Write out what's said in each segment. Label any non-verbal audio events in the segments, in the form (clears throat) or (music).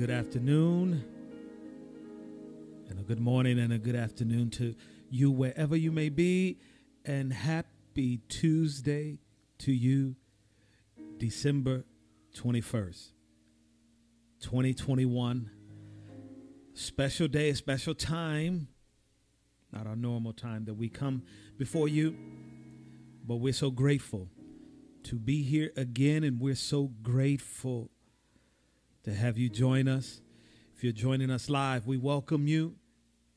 good afternoon, and a good morning and a good afternoon to you wherever you may be, and happy Tuesday to you, December 21st, 2021. Special day, special time, not our normal time that we come before you, but we're so grateful to be here again, and we're so grateful to have you join us. If you're joining us live, we welcome you.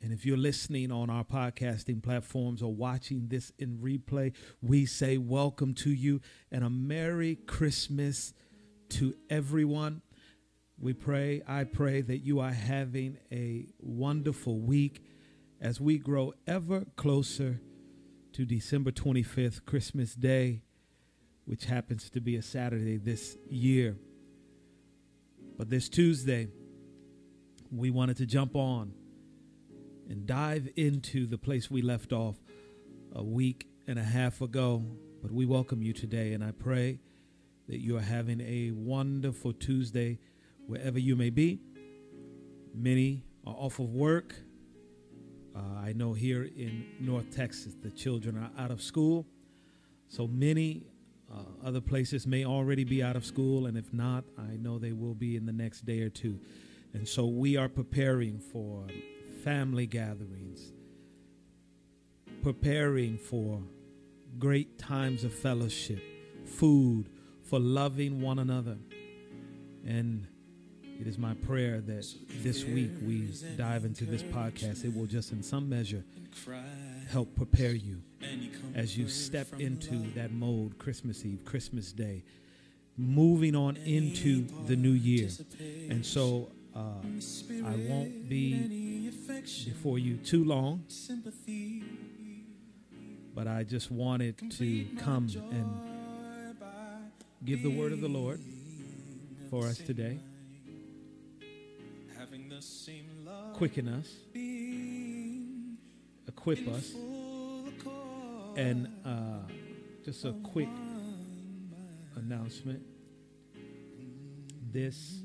And if you're listening on our podcasting platforms or watching this in replay, we say welcome to you and a Merry Christmas to everyone. We pray, I pray that you are having a wonderful week as we grow ever closer to December 25th, Christmas Day, which happens to be a Saturday this year. But this Tuesday, we wanted to jump on and dive into the place we left off a week and a half ago. But we welcome you today, and I pray that you are having a wonderful Tuesday wherever you may be. Many are off of work. Uh, I know here in North Texas, the children are out of school. So many uh, other places may already be out of school, and if not, I know they will be in the next day or two. And so we are preparing for family gatherings, preparing for great times of fellowship, food, for loving one another. And it is my prayer that this week we dive into this podcast. It will just, in some measure, help prepare you as you step into that mold Christmas Eve, Christmas Day, moving on into the new year. And so uh, I won't be before you too long, but I just wanted to come and give the word of the Lord for us today. Quicken us, equip us, and uh, just a quick announcement. This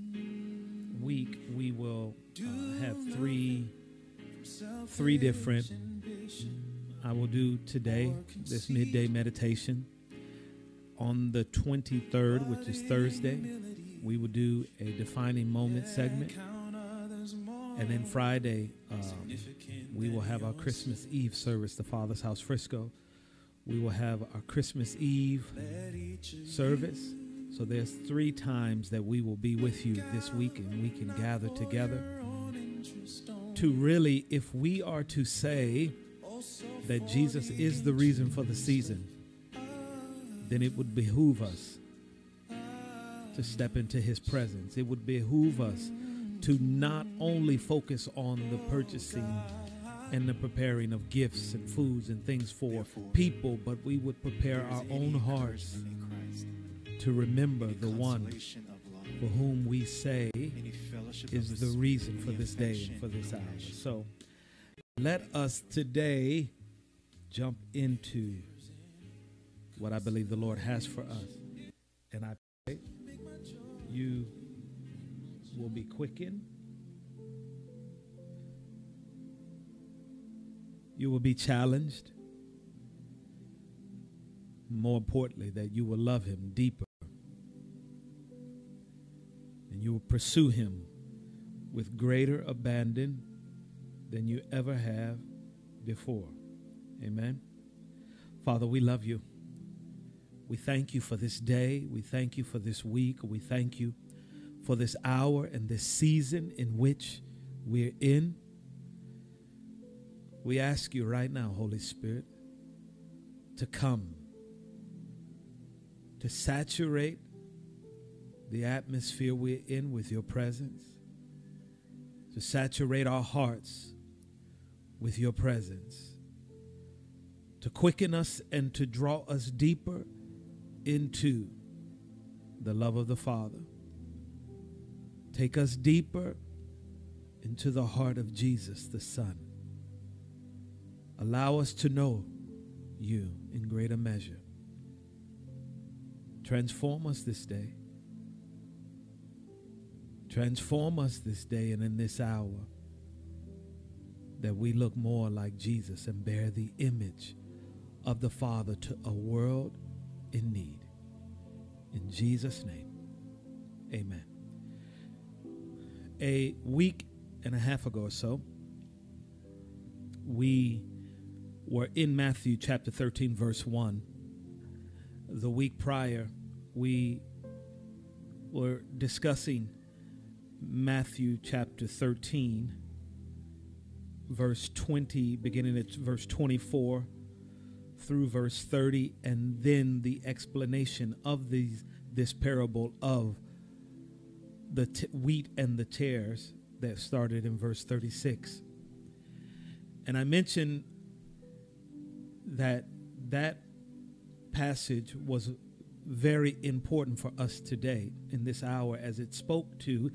week we will uh, have three three different I will do today this midday meditation. On the 23rd which is Thursday we will do a defining moment segment and then Friday um, we will have our Christmas Eve service the Father's House Frisco we will have our Christmas Eve service so there's three times that we will be with you this week and we can gather together to really, if we are to say that Jesus is the reason for the season, then it would behoove us to step into his presence. It would behoove us to not only focus on the purchasing and the preparing of gifts and foods and things for people, but we would prepare our own hearts to remember the one for whom we say is the reason for this day and for this hour. So let us today jump into what I believe the Lord has for us. And I pray you will be quickened. You will be challenged. More importantly, that you will love him deeper and you will pursue him with greater abandon than you ever have before. Amen. Father, we love you. We thank you for this day. We thank you for this week. We thank you for this hour and this season in which we're in. We ask you right now, Holy Spirit, to come, to saturate the atmosphere we're in with your presence, to saturate our hearts with your presence, to quicken us and to draw us deeper into the love of the Father. Take us deeper into the heart of Jesus, the Son. Allow us to know you in greater measure. Transform us this day Transform us this day and in this hour that we look more like Jesus and bear the image of the Father to a world in need. In Jesus' name, amen. A week and a half ago or so, we were in Matthew chapter 13, verse 1. The week prior, we were discussing Matthew chapter 13, verse 20, beginning at verse 24 through verse 30, and then the explanation of these, this parable of the t- wheat and the tares that started in verse 36. And I mentioned that that passage was very important for us today in this hour as it spoke to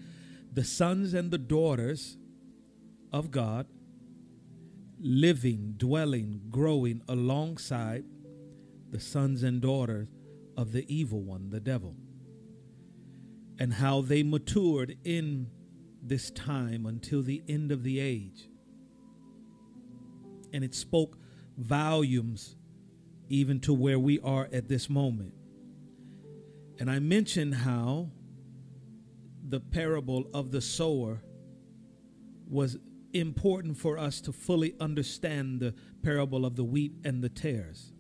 the sons and the daughters of God living, dwelling, growing alongside the sons and daughters of the evil one, the devil, and how they matured in this time until the end of the age. And it spoke volumes even to where we are at this moment. And I mentioned how the parable of the sower was important for us to fully understand the parable of the wheat and the tares.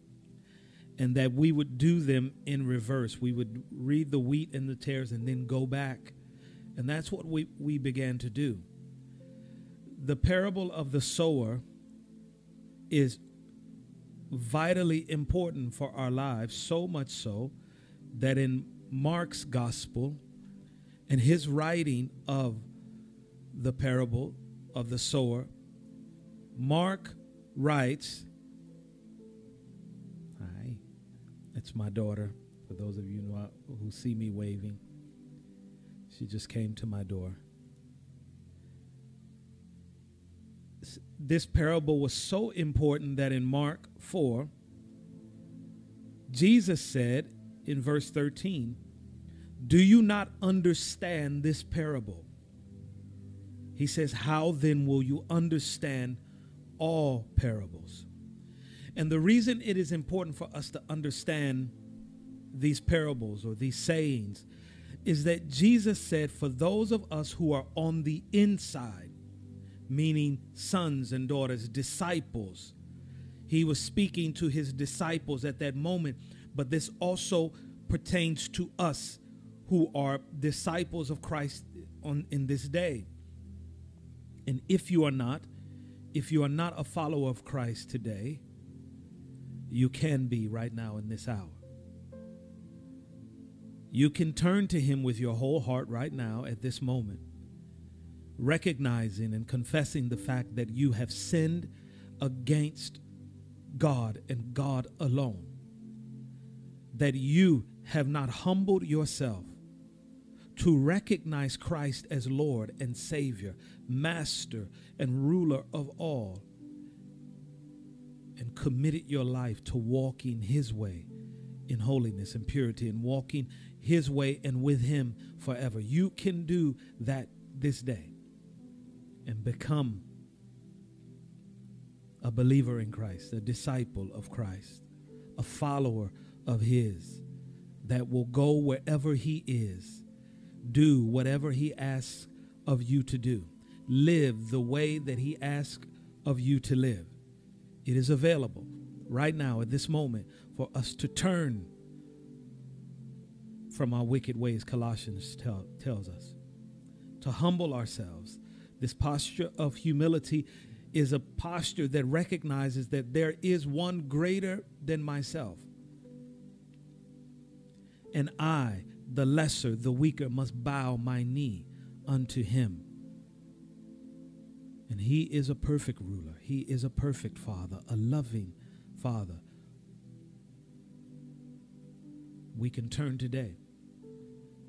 And that we would do them in reverse. We would read the wheat and the tares and then go back. And that's what we, we began to do. The parable of the sower is vitally important for our lives, so much so that in Mark's gospel and his writing of the parable of the sower, Mark writes, it's my daughter. For those of you who see me waving, she just came to my door. This parable was so important that in Mark 4, Jesus said in verse 13, Do you not understand this parable? He says, How then will you understand all parables? And the reason it is important for us to understand these parables or these sayings is that Jesus said, For those of us who are on the inside, meaning sons and daughters, disciples, he was speaking to his disciples at that moment, but this also pertains to us who are disciples of Christ on in this day. And if you are not, if you are not a follower of Christ today, you can be right now in this hour. You can turn to Him with your whole heart right now at this moment, recognizing and confessing the fact that you have sinned against God and God alone, that you have not humbled yourself to recognize Christ as Lord and Savior, Master and ruler of all, and committed your life to walking His way in holiness and purity and walking His way and with Him forever. You can do that this day and become a believer in Christ, a disciple of Christ, a follower of His that will go wherever He is do whatever He asks of you to do, live the way that He asks of you to live. It is available right now at this moment for us to turn from our wicked ways, Colossians tell, tells us, to humble ourselves. This posture of humility is a posture that recognizes that there is one greater than myself. And I the lesser, the weaker, must bow my knee unto him. And he is a perfect ruler. He is a perfect father, a loving father. We can turn today.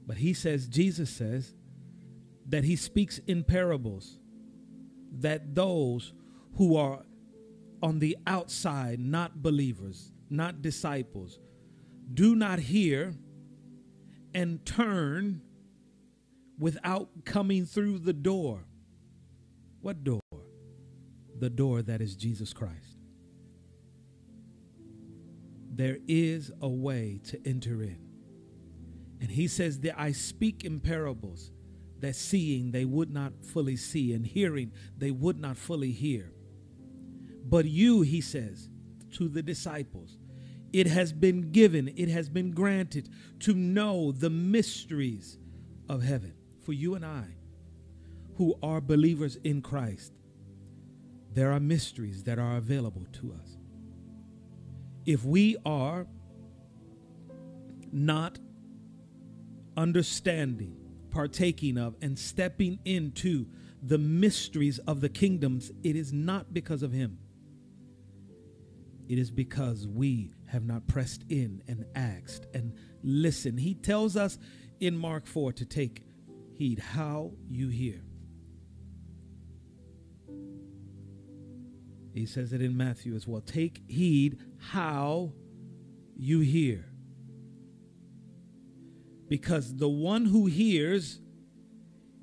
But he says, Jesus says, that he speaks in parables, that those who are on the outside, not believers, not disciples, do not hear and turn without coming through the door. What door? The door that is Jesus Christ. There is a way to enter in. And he says that I speak in parables that seeing they would not fully see and hearing they would not fully hear. But you, he says to the disciples, it has been given, it has been granted to know the mysteries of heaven for you and I who are believers in Christ. There are mysteries that are available to us. If we are not understanding, partaking of, and stepping into the mysteries of the kingdoms, it is not because of Him. It is because we have not pressed in and asked and listened. He tells us in Mark 4 to take heed how you hear. He says it in Matthew as well. Take heed how you hear. Because the one who hears,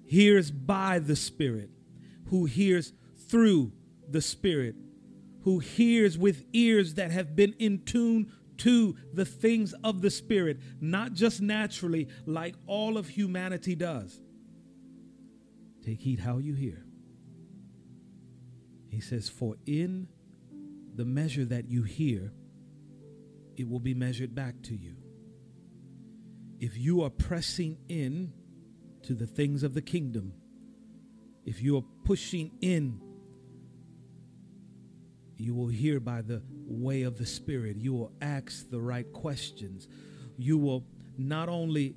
hears by the Spirit, who hears through the Spirit who hears with ears that have been in tune to the things of the Spirit, not just naturally like all of humanity does. Take heed how you hear. He says, For in the measure that you hear, it will be measured back to you. If you are pressing in to the things of the kingdom, if you are pushing in you will hear by the way of the Spirit. You will ask the right questions. You will not only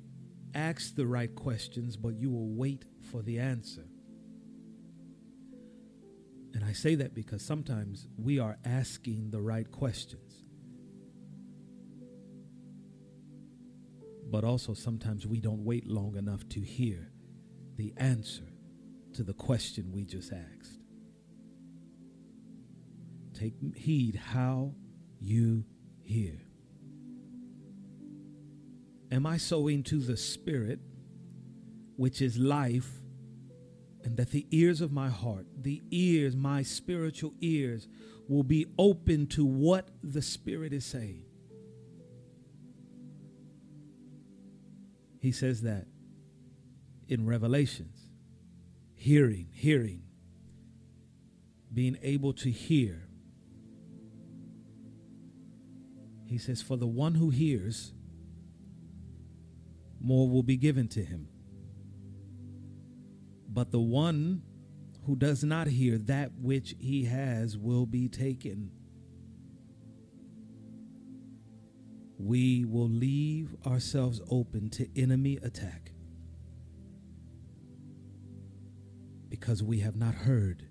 ask the right questions, but you will wait for the answer. I say that because sometimes we are asking the right questions. But also sometimes we don't wait long enough to hear the answer to the question we just asked. Take heed how you hear. Am I sowing to the Spirit, which is life, and that the ears of my heart, the ears, my spiritual ears, will be open to what the Spirit is saying? He says that in Revelations hearing, hearing, being able to hear He says, For the one who hears, more will be given to him. But the one who does not hear, that which he has will be taken. We will leave ourselves open to enemy attack because we have not heard.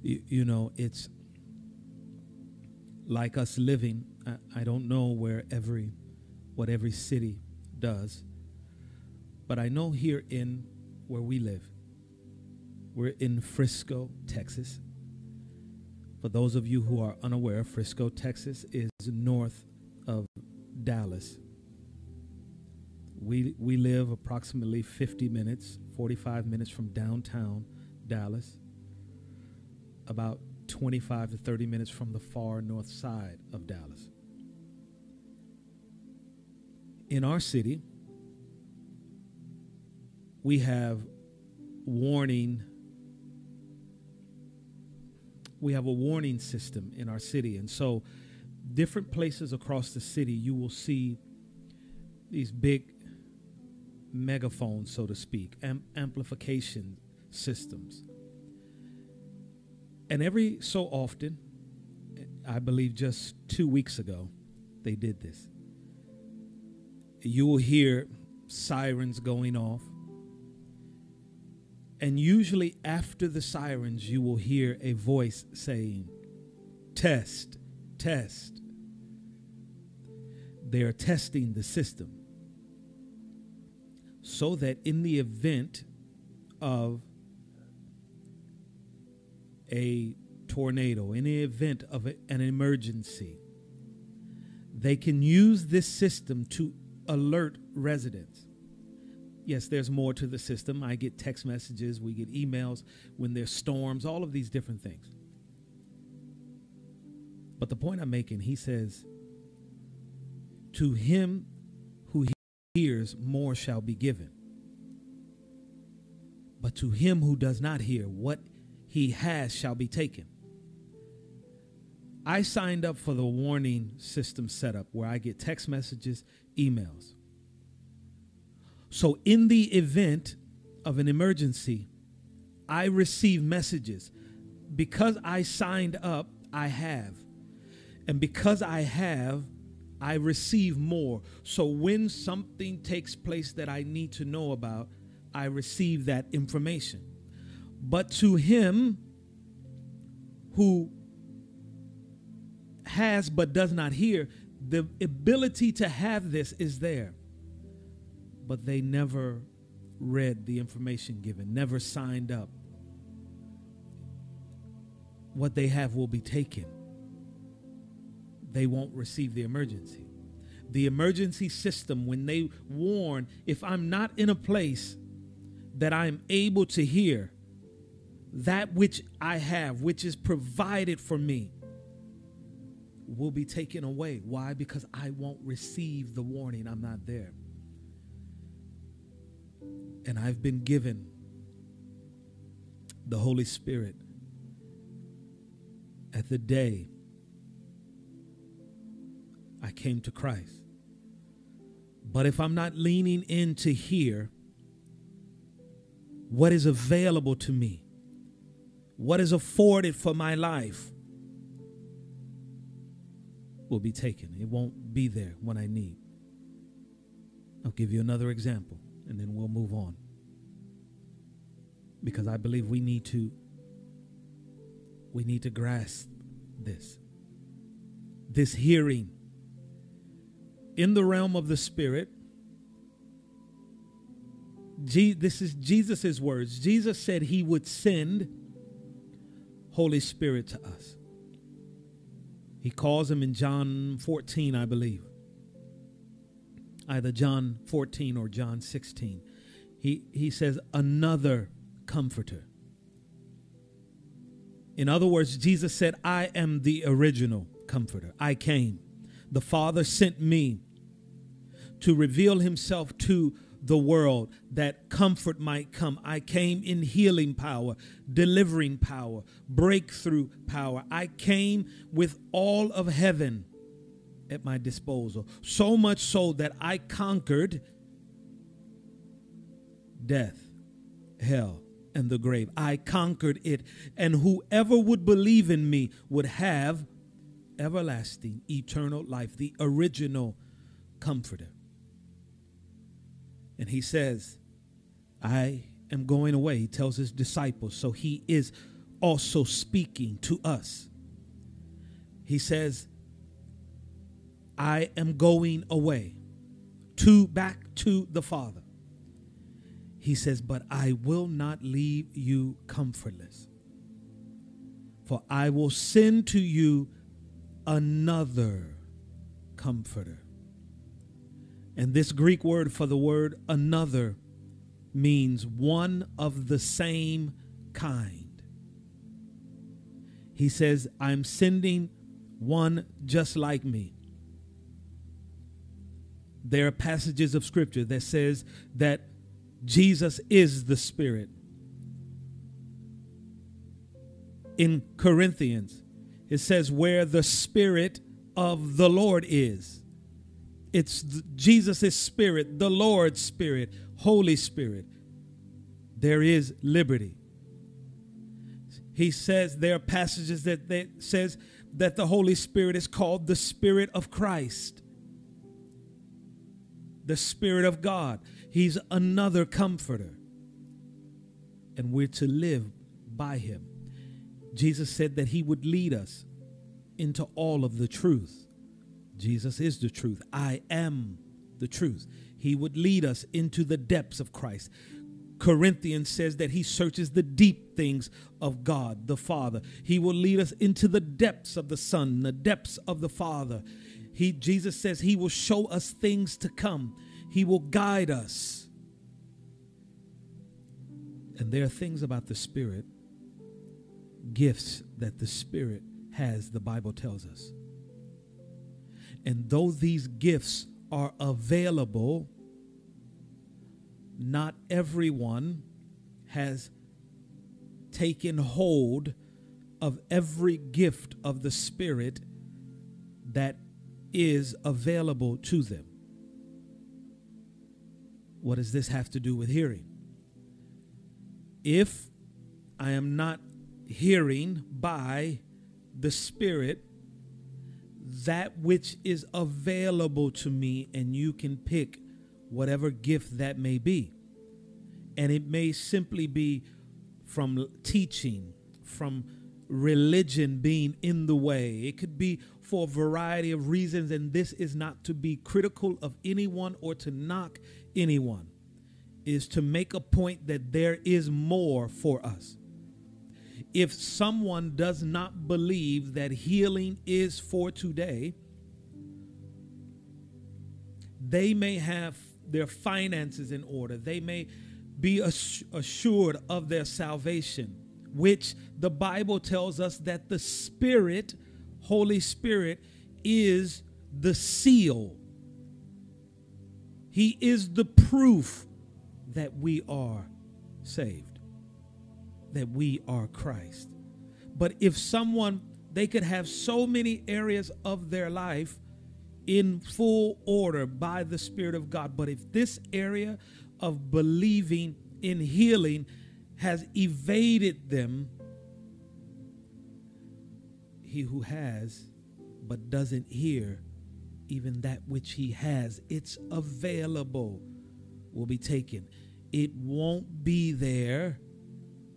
You, you know, it's like us living, I, I don't know where every, what every city does, but I know here in where we live, we're in Frisco, Texas. For those of you who are unaware, Frisco, Texas is north of Dallas. We, we live approximately 50 minutes, 45 minutes from downtown Dallas, about 25 to 30 minutes from the far north side of Dallas. In our city, we have warning we have a warning system in our city and so different places across the city you will see these big megaphones so to speak am- amplification systems and every so often, I believe just two weeks ago, they did this. You will hear sirens going off. And usually, after the sirens, you will hear a voice saying, Test, test. They are testing the system so that in the event of a tornado, in the event of a, an emergency, they can use this system to alert residents. Yes, there's more to the system. I get text messages, we get emails when there's storms, all of these different things. But the point I'm making, he says, To him who hears, more shall be given. But to him who does not hear, what he has shall be taken. I signed up for the warning system setup where I get text messages, emails. So, in the event of an emergency, I receive messages. Because I signed up, I have. And because I have, I receive more. So, when something takes place that I need to know about, I receive that information. But to him who has but does not hear, the ability to have this is there. But they never read the information given, never signed up. What they have will be taken. They won't receive the emergency. The emergency system, when they warn, if I'm not in a place that I'm able to hear that which I have, which is provided for me, will be taken away. Why? Because I won't receive the warning. I'm not there. And I've been given the Holy Spirit at the day I came to Christ. But if I'm not leaning in to hear what is available to me, what is afforded for my life, will be taken. It won't be there when I need. I'll give you another example and then we'll move on. Because I believe we need to we need to grasp this. This hearing in the realm of the spirit this is Jesus' words. Jesus said he would send Holy Spirit to us. He calls him in John 14, I believe. Either John 14 or John 16. He, he says, another comforter. In other words, Jesus said, I am the original comforter. I came. The Father sent me to reveal himself to the world that comfort might come. I came in healing power, delivering power, breakthrough power. I came with all of heaven at my disposal. So much so that I conquered death, hell, and the grave. I conquered it. And whoever would believe in me would have everlasting, eternal life, the original comforter. And he says, I am going away. He tells his disciples. So he is also speaking to us. He says, I am going away to back to the Father. He says, But I will not leave you comfortless. For I will send to you another comforter and this Greek word for the word another means one of the same kind. He says, I'm sending one just like me. There are passages of scripture that says that Jesus is the Spirit. In Corinthians, it says, where the Spirit of the Lord is it's Jesus' Spirit, the Lord's Spirit, Holy Spirit. There is liberty. He says there are passages that, that says that the Holy Spirit is called the Spirit of Christ, the Spirit of God. He's another comforter. And we're to live by him. Jesus said that he would lead us into all of the truth. Jesus is the truth. I am the truth. He would lead us into the depths of Christ. Corinthians says that he searches the deep things of God the Father. He will lead us into the depths of the Son, the depths of the Father. He Jesus says he will show us things to come. He will guide us. And there are things about the Spirit, gifts that the Spirit has, the Bible tells us. And though these gifts are available, not everyone has taken hold of every gift of the Spirit that is available to them. What does this have to do with hearing? If I am not hearing by the Spirit that which is available to me, and you can pick whatever gift that may be. And it may simply be from teaching, from religion being in the way. It could be for a variety of reasons, and this is not to be critical of anyone or to knock anyone, is to make a point that there is more for us. If someone does not believe that healing is for today, they may have their finances in order. They may be assured of their salvation which the Bible tells us that the Spirit, Holy Spirit, is the seal. He is the proof that we are saved, that we are Christ. But if someone, they could have so many areas of their life in full order by the Spirit of God, but if this area of believing in healing has evaded them, he who has but doesn't hear even that which he has, it's available, will be taken. It won't be there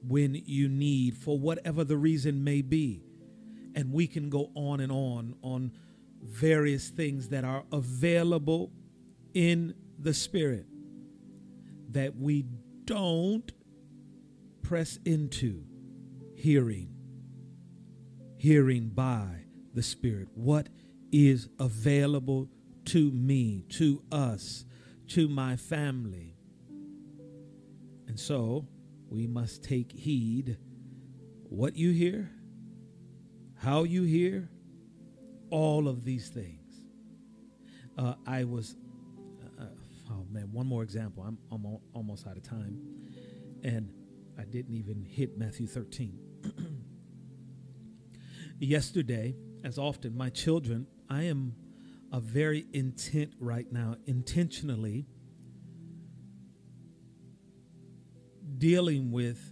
when you need, for whatever the reason may be. And we can go on and on on various things that are available in the Spirit that we don't press into hearing, hearing by the Spirit. What is available to me, to us, to my family. And so we must take heed what you hear, how you hear, all of these things. Uh, I was, uh, oh man, one more example. I'm, I'm almost out of time. And I didn't even hit Matthew 13. (clears throat) Yesterday, as often, my children, I am a very intent right now, intentionally dealing with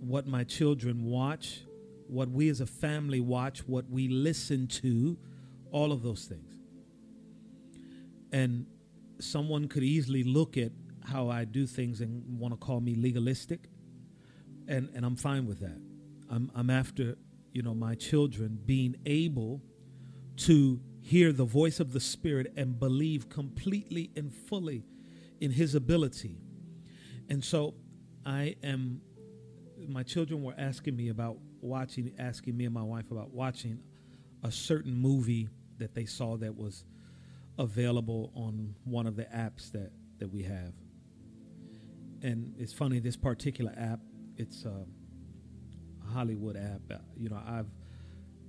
what my children watch, what we as a family watch, what we listen to, all of those things. And someone could easily look at how I do things and want to call me legalistic and and I'm fine with that. I'm I'm after you know my children being able to hear the voice of the Spirit and believe completely and fully in His ability. And so I am. My children were asking me about watching, asking me and my wife about watching a certain movie that they saw that was available on one of the apps that that we have. And it's funny, this particular app it's a Hollywood app. Uh, you know, I've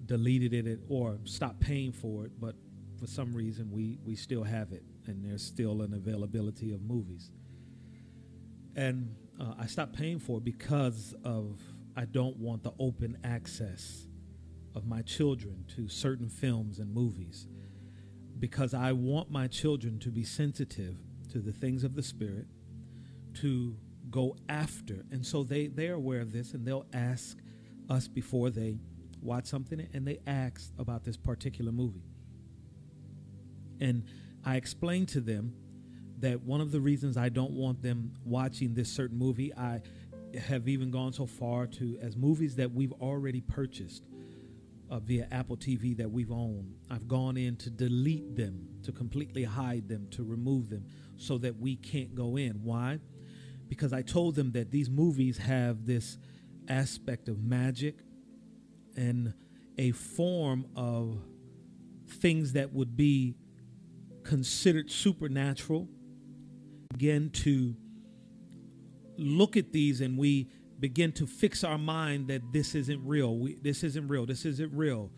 deleted it or stopped paying for it, but for some reason we we still have it, and there's still an availability of movies. And uh, I stopped paying for it because of I don't want the open access of my children to certain films and movies because I want my children to be sensitive to the things of the spirit, to go after. And so they, they're aware of this and they'll ask us before they watch something and they ask about this particular movie. And I explained to them that one of the reasons I don't want them watching this certain movie, I have even gone so far to as movies that we've already purchased uh, via Apple TV that we've owned. I've gone in to delete them, to completely hide them, to remove them so that we can't go in. Why? Because I told them that these movies have this aspect of magic and a form of things that would be considered supernatural begin to look at these and we begin to fix our mind that this isn't real. We, this isn't real. This isn't real.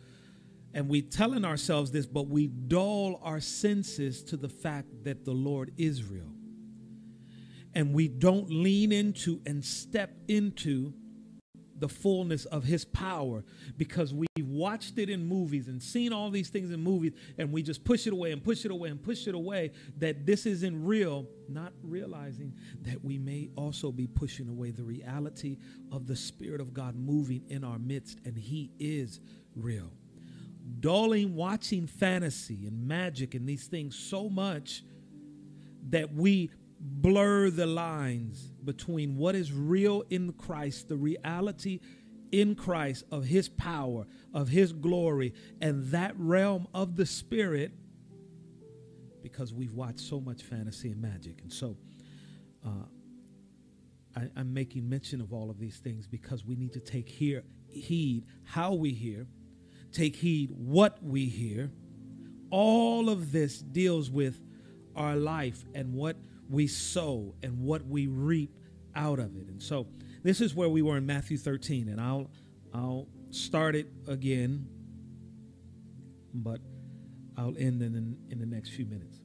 And we telling ourselves this, but we dull our senses to the fact that the Lord is real. And we don't lean into and step into the fullness of his power because we've watched it in movies and seen all these things in movies and we just push it away and push it away and push it away that this isn't real, not realizing that we may also be pushing away the reality of the Spirit of God moving in our midst and he is real. Dulling watching fantasy and magic and these things so much that we blur the lines between what is real in Christ, the reality in Christ of his power, of his glory, and that realm of the spirit because we've watched so much fantasy and magic. And so uh, I, am making mention of all of these things because we need to take hear, heed how we hear, take heed what we hear. All of this deals with our life and what we sow and what we reap out of it. And so this is where we were in Matthew 13, and I'll I'll start it again, but I'll end in the, in the next few minutes.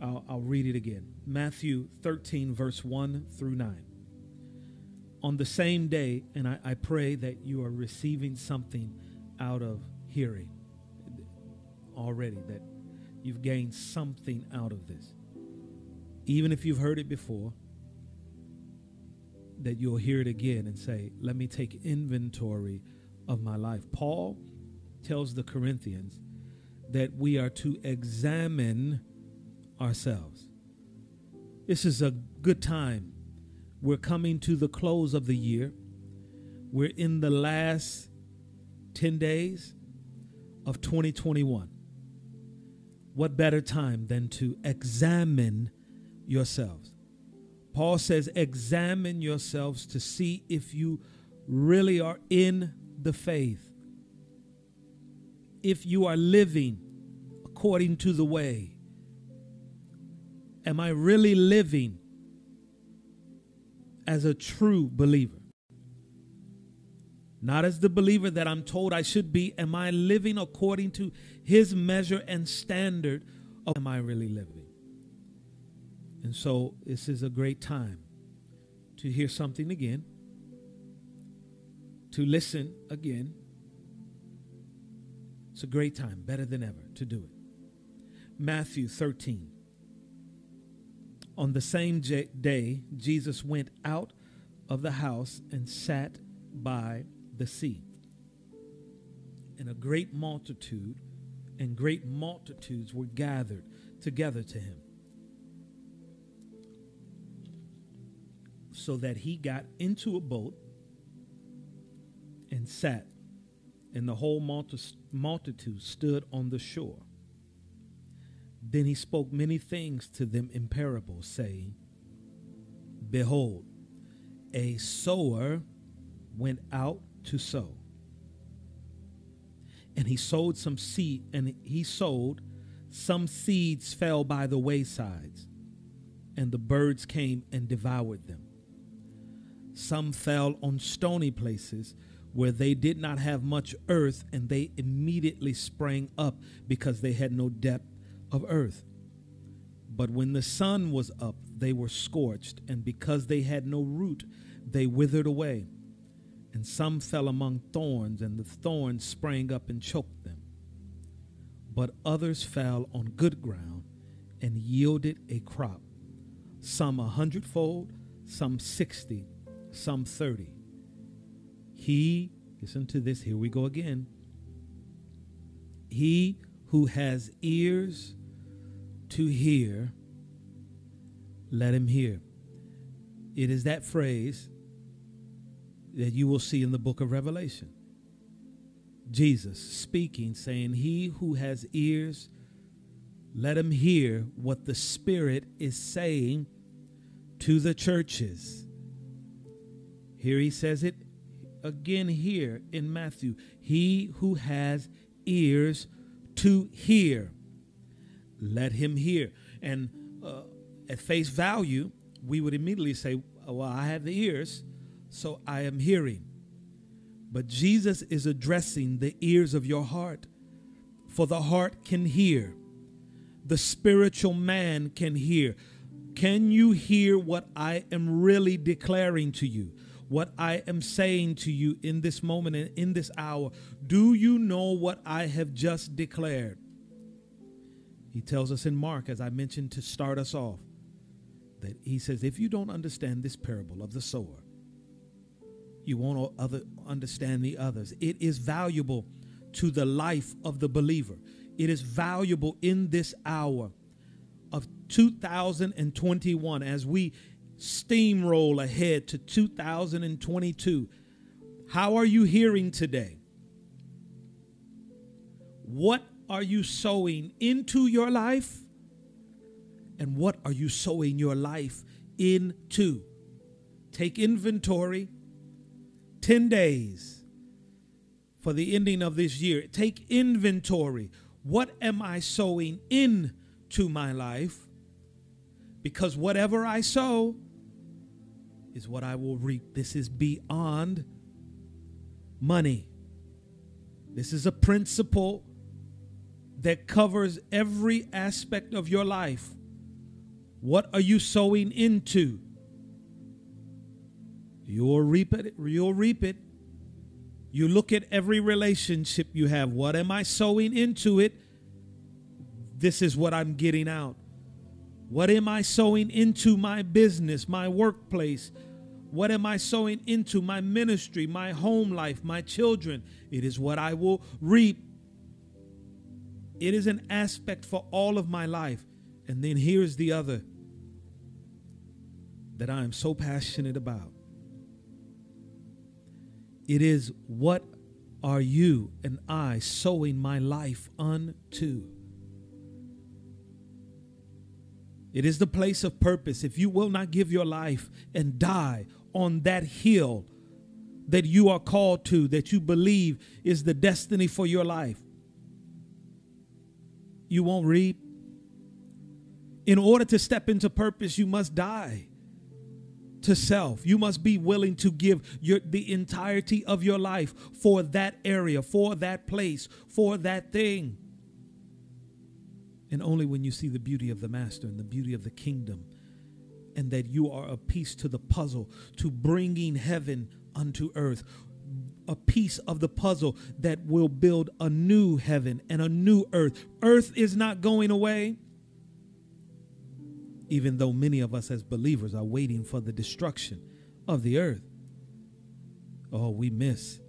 I'll, I'll read it again. Matthew 13, verse 1 through 9. On the same day, and I, I pray that you are receiving something out of hearing already, that You've gained something out of this. Even if you've heard it before, that you'll hear it again and say, Let me take inventory of my life. Paul tells the Corinthians that we are to examine ourselves. This is a good time. We're coming to the close of the year. We're in the last 10 days of 2021 what better time than to examine yourselves? Paul says, examine yourselves to see if you really are in the faith, if you are living according to the way. Am I really living as a true believer? Not as the believer that I'm told I should be. Am I living according to his measure and standard? Or am I really living? And so this is a great time to hear something again, to listen again. It's a great time, better than ever, to do it. Matthew 13. On the same day, Jesus went out of the house and sat by the sea. And a great multitude and great multitudes were gathered together to him. So that he got into a boat and sat, and the whole multitude stood on the shore. Then he spoke many things to them in parables, saying, Behold, a sower went out to sow. And he sowed some seed, and he sowed some seeds fell by the waysides, and the birds came and devoured them. Some fell on stony places where they did not have much earth, and they immediately sprang up because they had no depth of earth. But when the sun was up, they were scorched, and because they had no root, they withered away and some fell among thorns, and the thorns sprang up and choked them. But others fell on good ground and yielded a crop, some a hundredfold, some sixty, some thirty. He, listen to this, here we go again. He who has ears to hear, let him hear. It is that phrase that you will see in the book of Revelation. Jesus speaking, saying, He who has ears, let him hear what the Spirit is saying to the churches. Here he says it again here in Matthew. He who has ears to hear, let him hear. And uh, at face value, we would immediately say, Well, I have the ears, so I am hearing. But Jesus is addressing the ears of your heart, for the heart can hear, the spiritual man can hear. Can you hear what I am really declaring to you? What I am saying to you in this moment and in this hour? Do you know what I have just declared? He tells us in Mark, as I mentioned to start us off, that he says, if you don't understand this parable of the sower, you won't other, understand the others. It is valuable to the life of the believer. It is valuable in this hour of 2021 as we steamroll ahead to 2022. How are you hearing today? What are you sowing into your life? And what are you sowing your life into? Take inventory. 10 days for the ending of this year. Take inventory. What am I sowing into my life? Because whatever I sow is what I will reap. This is beyond money. This is a principle that covers every aspect of your life. What are you sowing into? You'll reap it. You'll reap it. You look at every relationship you have. What am I sowing into it? This is what I'm getting out. What am I sowing into my business, my workplace? What am I sowing into my ministry, my home life, my children? It is what I will reap. It is an aspect for all of my life. And then here's the other that I am so passionate about. It is what are you and I sowing my life unto? It is the place of purpose. If you will not give your life and die on that hill that you are called to, that you believe is the destiny for your life, you won't reap. In order to step into purpose, you must die to self. You must be willing to give your, the entirety of your life for that area, for that place, for that thing. And only when you see the beauty of the Master and the beauty of the kingdom, and that you are a piece to the puzzle to bringing heaven unto earth, a piece of the puzzle that will build a new heaven and a new earth. Earth is not going away, even though many of us as believers are waiting for the destruction of the earth. Oh, we miss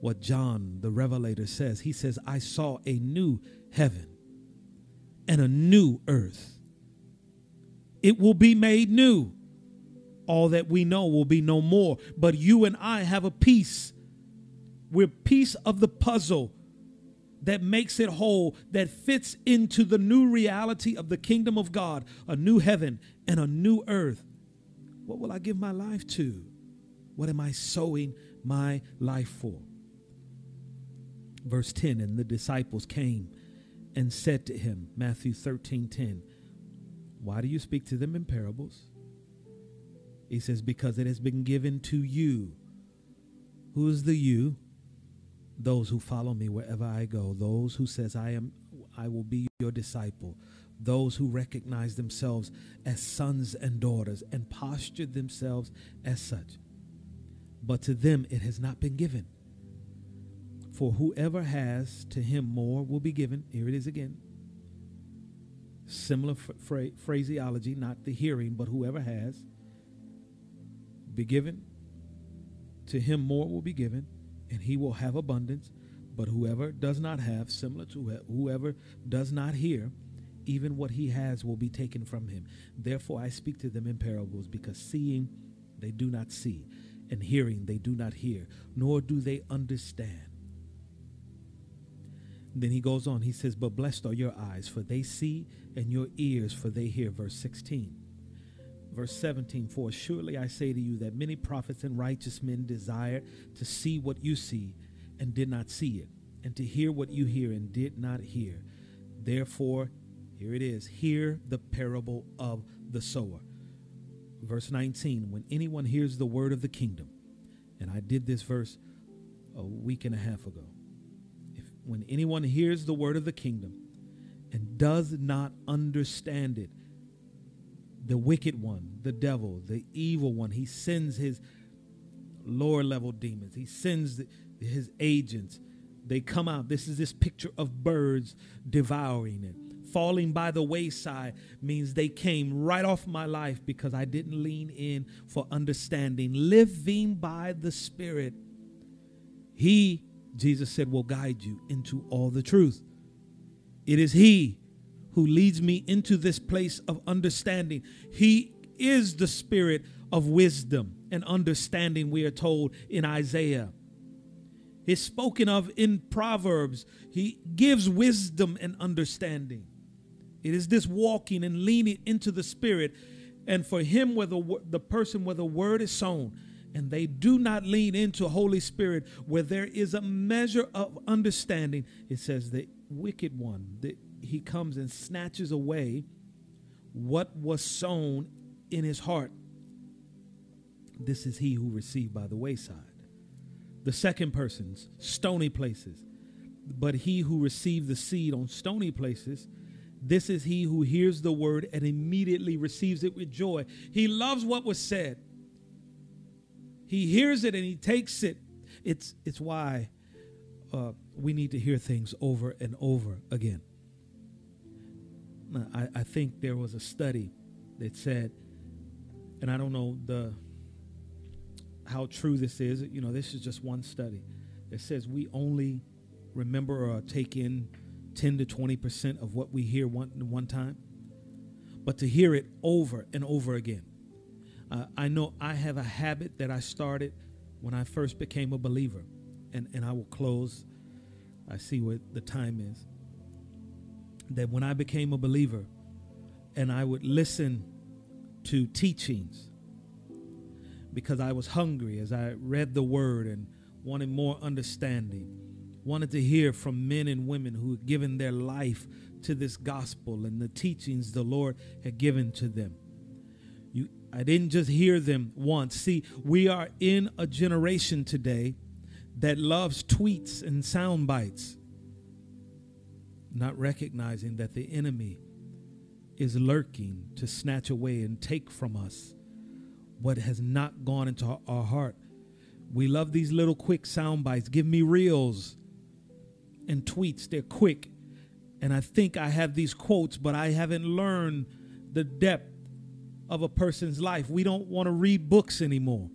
what John the Revelator says. He says, I saw a new heaven and a new earth. It will be made new. All that we know will be no more. But you and I have a piece. We're piece of the puzzle that makes it whole, that fits into the new reality of the kingdom of God, a new heaven and a new earth. What will I give my life to? What am I sowing my life for? Verse 10 And the disciples came and said to him, Matthew 13 10, Why do you speak to them in parables? He says, Because it has been given to you. Who is the you? Those who follow me wherever I go, those who says I am I will be your disciple, those who recognize themselves as sons and daughters and posture themselves as such. But to them it has not been given. For whoever has, to him more will be given. Here it is again. Similar phra- phraseology, not the hearing, but whoever has, be given. To him more will be given, and he will have abundance. But whoever does not have, similar to whoever does not hear, even what he has will be taken from him. Therefore, I speak to them in parables, because seeing they do not see, and hearing they do not hear, nor do they understand. Then he goes on, he says, But blessed are your eyes, for they see, and your ears, for they hear. Verse 16. Verse 17, For surely I say to you that many prophets and righteous men desire to see what you see and did not see it, and to hear what you hear and did not hear. Therefore, here it is hear the parable of the sower. Verse 19 When anyone hears the word of the kingdom, and I did this verse a week and a half ago. If, when anyone hears the word of the kingdom and does not understand it, the wicked one, the devil, the evil one, he sends his lower level demons, he sends his agents. They come out. This is this picture of birds devouring it. Falling by the wayside means they came right off my life because I didn't lean in for understanding. Living by the Spirit, He, Jesus said, will guide you into all the truth. It is He who leads me into this place of understanding. He is the Spirit of wisdom and understanding, we are told in Isaiah He's spoken of in Proverbs. He gives wisdom and understanding. It is this walking and leaning into the Spirit. And for him, where the, the person where the word is sown, and they do not lean into Holy Spirit, where there is a measure of understanding, it says the wicked one, that he comes and snatches away what was sown in his heart. This is he who received by the wayside. The second person's stony places. But he who received the seed on stony places, this is he who hears the word and immediately receives it with joy. He loves what was said. He hears it and he takes it. It's, it's why uh, we need to hear things over and over again. I, I think there was a study that said, and I don't know the how true this is. You know, this is just one study that says we only remember or take in 10 to 20% of what we hear one, one time, but to hear it over and over again. Uh, I know I have a habit that I started when I first became a believer, and, and I will close. I see what the time is. That when I became a believer and I would listen to teachings because I was hungry as I read the word and wanted more understanding. Wanted to hear from men and women who had given their life to this gospel and the teachings the Lord had given to them. You, I didn't just hear them once. See, we are in a generation today that loves tweets and sound bites, not recognizing that the enemy is lurking to snatch away and take from us what has not gone into our heart. We love these little quick sound bites. Give me reels and tweets. They're quick. And I think I have these quotes, but I haven't learned the depth of a person's life. We don't want to read books anymore.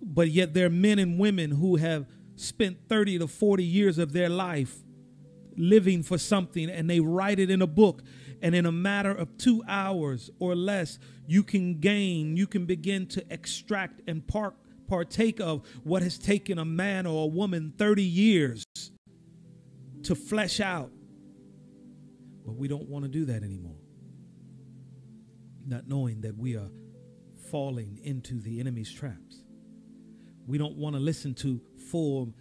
But yet, there are men and women who have spent 30 to 40 years of their life living for something and they write it in a book and in a matter of two hours or less, you can gain, you can begin to extract and part, partake of what has taken a man or a woman 30 years to flesh out. But we don't want to do that anymore. Not knowing that we are falling into the enemy's traps. We don't want to listen to full,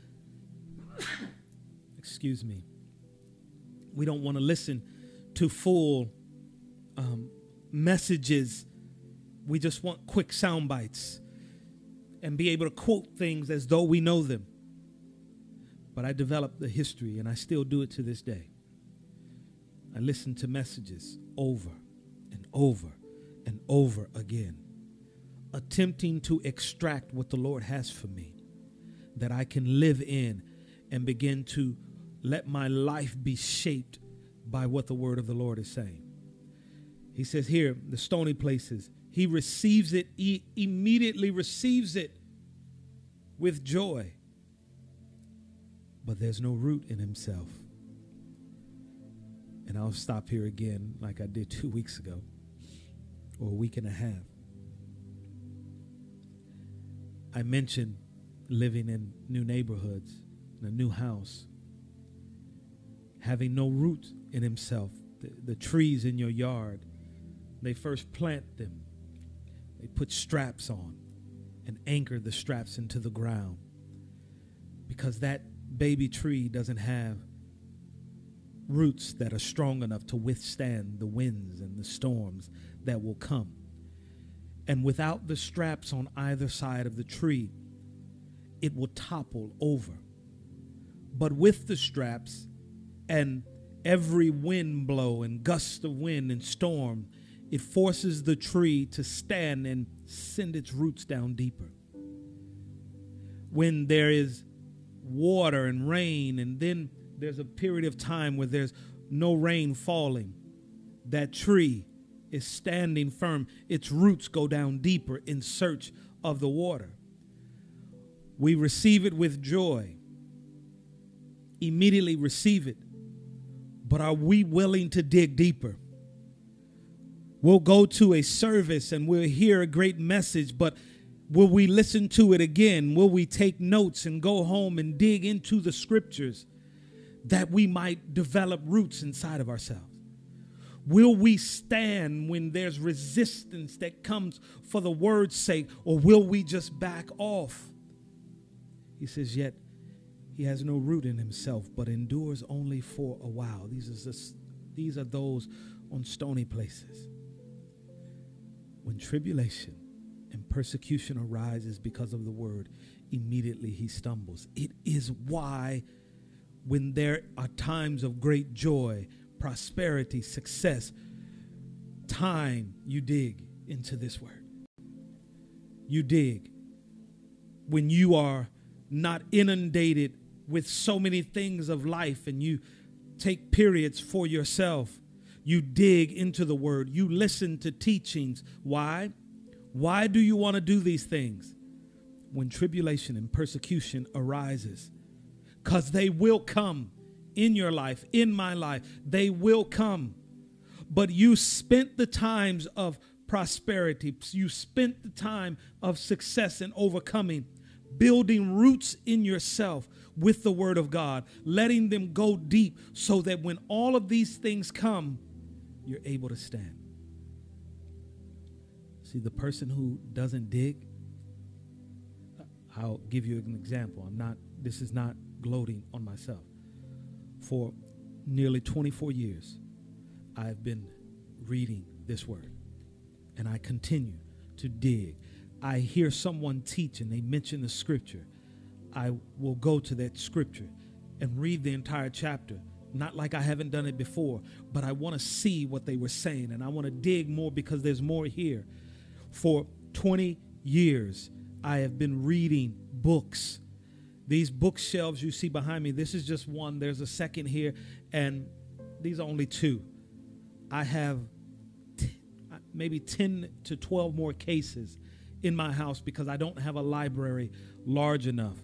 excuse me, we don't want to listen to full um, messages. We just want quick sound bites and be able to quote things as though we know them. But I developed the history and I still do it to this day. I listen to messages over and over and over again, attempting to extract what the Lord has for me that I can live in and begin to let my life be shaped by what the word of the Lord is saying. He says here, the stony places, he receives it, he immediately receives it with joy. But there's no root in himself. And I'll stop here again, like I did (laughs) two weeks ago, or a week and a half. I mentioned living in new neighborhoods, in a new house, having no root in himself. The, the trees in your yard, they first plant them, they put straps on and anchor the straps into the ground because that baby tree doesn't have roots that are strong enough to withstand the winds and the storms that will come. And without the straps on either side of the tree, it will topple over. But with the straps and every wind blow and gust of wind and storm, it forces the tree to stand and send its roots down deeper. When there is water and rain, and then there's a period of time where there's no rain falling, that tree is standing firm. Its roots go down deeper in search of the water. We receive it with joy, immediately receive it. But are we willing to dig deeper? We'll go to a service and we'll hear a great message, but will we listen to it again? Will we take notes and go home and dig into the scriptures that we might develop roots inside of ourselves? Will we stand when there's resistance that comes for the word's sake, or will we just back off? He says, Yet he has no root in himself, but endures only for a while. These these are those on stony places. When tribulation and persecution arises because of the word, immediately he stumbles. It is why, when there are times of great joy, prosperity, success, time, you dig into this word. You dig. When you are not inundated with so many things of life and you take periods for yourself, you dig into the word, you listen to teachings. Why? Why do you want to do these things? When tribulation and persecution arises, because they will come in your life, in my life. They will come. But you spent the times of prosperity, you spent the time of success and overcoming, building roots in yourself with the Word of God, letting them go deep so that when all of these things come, you're able to stand. See, the person who doesn't dig, I'll give you an example. I'm not, this is not gloating on myself for nearly 24 years, I've been reading this word and I continue to dig. I hear someone teach and they mention the scripture. I will go to that scripture and read the entire chapter. Not like I haven't done it before, but I want to see what they were saying and I want to dig more because there's more here. For 20 years, I have been reading books these bookshelves you see behind me, this is just one. There's a second here, and these are only two. I have t- maybe 10 to 12 more cases in my house because I don't have a library large enough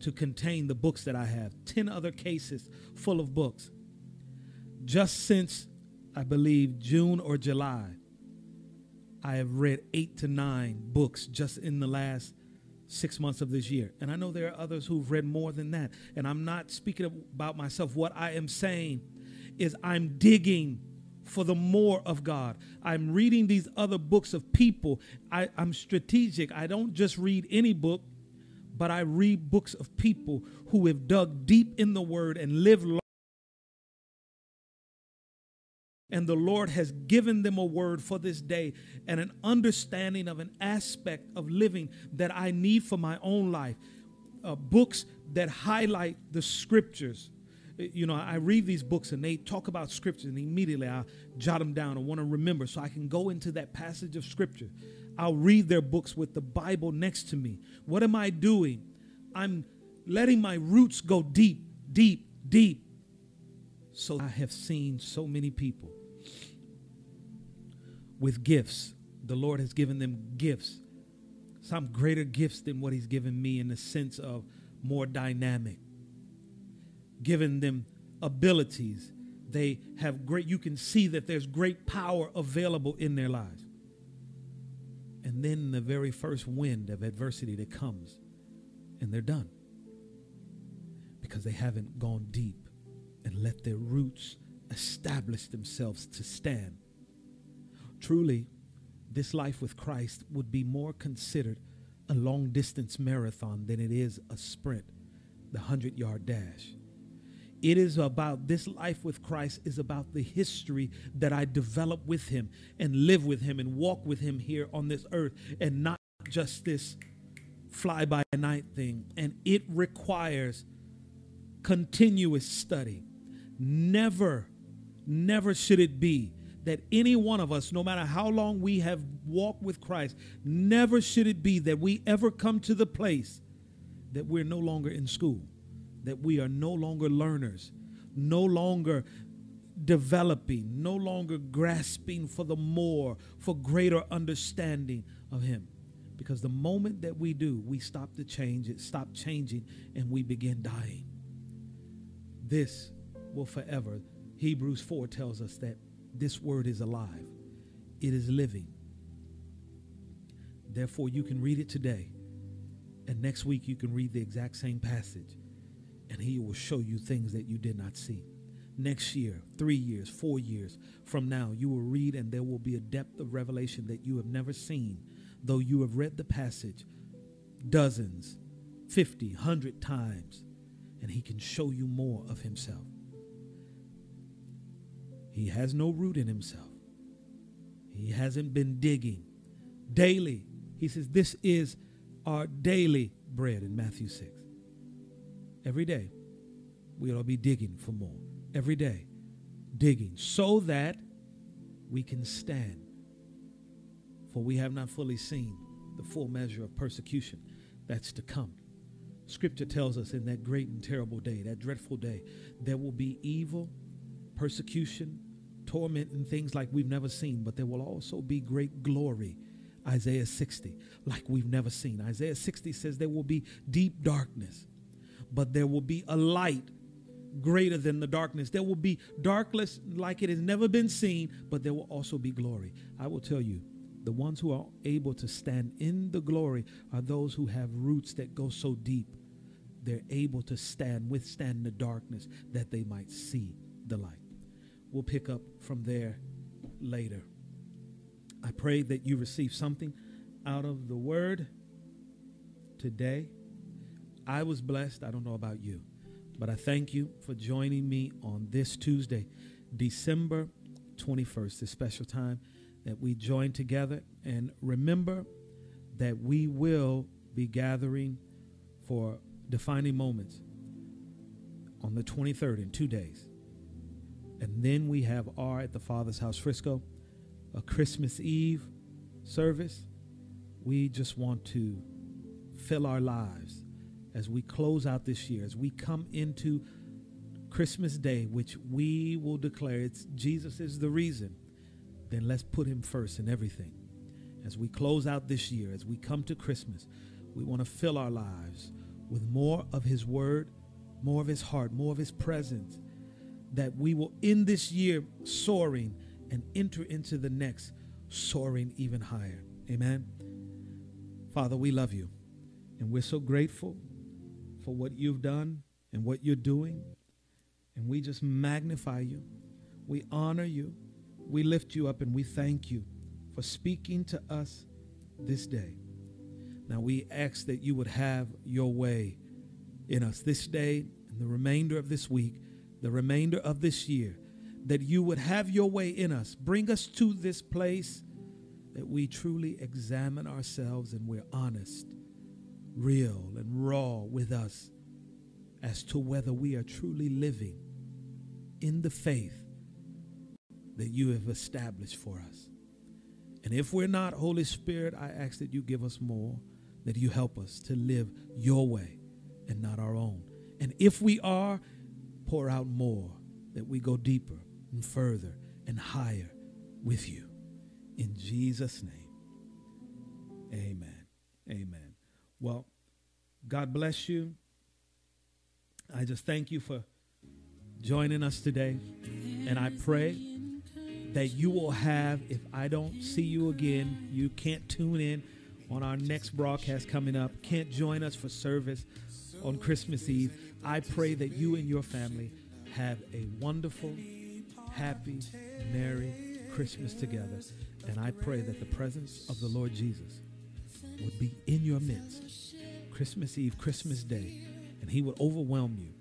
to contain the books that I have. 10 other cases full of books. Just since, I believe, June or July, I have read eight to nine books just in the last six months of this year. And I know there are others who've read more than that. And I'm not speaking about myself. What I am saying is I'm digging for the more of God. I'm reading these other books of people. I, am strategic. I don't just read any book, but I read books of people who have dug deep in the word and lived And the Lord has given them a word for this day and an understanding of an aspect of living that I need for my own life. Uh, books that highlight the scriptures. You know, I read these books and they talk about scripture, and immediately I jot them down and want to remember so I can go into that passage of scripture. I'll read their books with the Bible next to me. What am I doing? I'm letting my roots go deep, deep, deep. So I have seen so many people with gifts. The Lord has given them gifts, some greater gifts than what He's given me in the sense of more dynamic, given them abilities. They have great, you can see that there's great power available in their lives. And then the very first wind of adversity that comes, and they're done because they haven't gone deep and let their roots establish themselves to stand Truly, this life with Christ would be more considered a long distance marathon than it is a sprint, the 100 yard dash. It is about this life with Christ is about the history that I develop with him and live with him and walk with him here on this earth and not just this fly by night thing. And it requires continuous study. Never, never should it be that any one of us, no matter how long we have walked with Christ, never should it be that we ever come to the place that we're no longer in school, that we are no longer learners, no longer developing, no longer grasping for the more, for greater understanding of Him. Because the moment that we do, we stop to change, it stop changing, and we begin dying. This will forever. Hebrews 4 tells us that this word is alive, it is living. Therefore, you can read it today, and next week you can read the exact same passage, and He will show you things that you did not see. Next year, three years, four years from now, you will read, and there will be a depth of revelation that you have never seen, though you have read the passage dozens, 50, 100 times, and He can show you more of Himself. He has no root in himself. He hasn't been digging. Daily, he says, This is our daily bread in Matthew 6. Every day, we ought to be digging for more. Every day, digging so that we can stand. For we have not fully seen the full measure of persecution that's to come. Scripture tells us in that great and terrible day, that dreadful day, there will be evil persecution, torment, and things like we've never seen, but there will also be great glory. Isaiah 60, like we've never seen. Isaiah 60 says there will be deep darkness, but there will be a light greater than the darkness. There will be darkness like it has never been seen, but there will also be glory. I will tell you, the ones who are able to stand in the glory are those who have roots that go so deep. They're able to stand, withstand the darkness that they might see the light. We'll pick up from there later. I pray that you receive something out of the word today. I was blessed. I don't know about you, but I thank you for joining me on this Tuesday, December 21st, this special time that we join together. And remember that we will be gathering for defining moments on the 23rd in two days. And then we have our at the Father's House Frisco, a Christmas Eve service. We just want to fill our lives as we close out this year, as we come into Christmas Day, which we will declare it's Jesus is the reason, then let's put him first in everything. As we close out this year, as we come to Christmas, we want to fill our lives with more of his word, more of his heart, more of his presence, that we will end this year soaring and enter into the next soaring even higher. Amen. Father, we love you and we're so grateful for what you've done and what you're doing. And we just magnify you. We honor you. We lift you up and we thank you for speaking to us this day. Now we ask that you would have your way in us this day and the remainder of this week the remainder of this year, that you would have your way in us. Bring us to this place that we truly examine ourselves and we're honest, real, and raw with us as to whether we are truly living in the faith that you have established for us. And if we're not, Holy Spirit, I ask that you give us more, that you help us to live your way and not our own. And if we are, pour out more, that we go deeper and further and higher with you. In Jesus' name, amen. Amen. Well, God bless you. I just thank you for joining us today. And I pray that you will have, if I don't see you again, you can't tune in on our next broadcast coming up, can't join us for service on Christmas Eve. I pray that you and your family have a wonderful, happy, merry Christmas together. And I pray that the presence of the Lord Jesus would be in your midst Christmas Eve, Christmas Day, and He would overwhelm you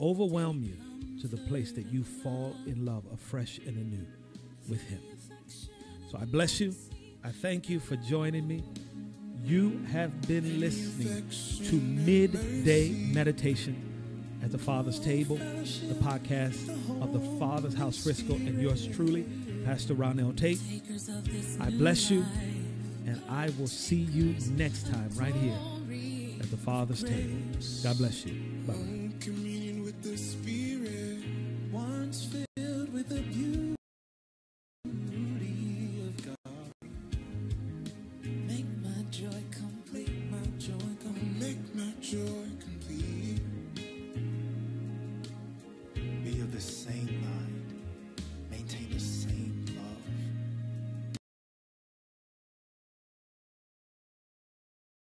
overwhelm you to the place that you fall in love afresh and anew with Him. So I bless you. I thank you for joining me. You have been listening to Midday Meditation at the Father's Table, the podcast of the Father's House Frisco, and yours truly, Pastor Ronell Tate. I bless you, and I will see you next time right here at the Father's Table. God bless you. Bye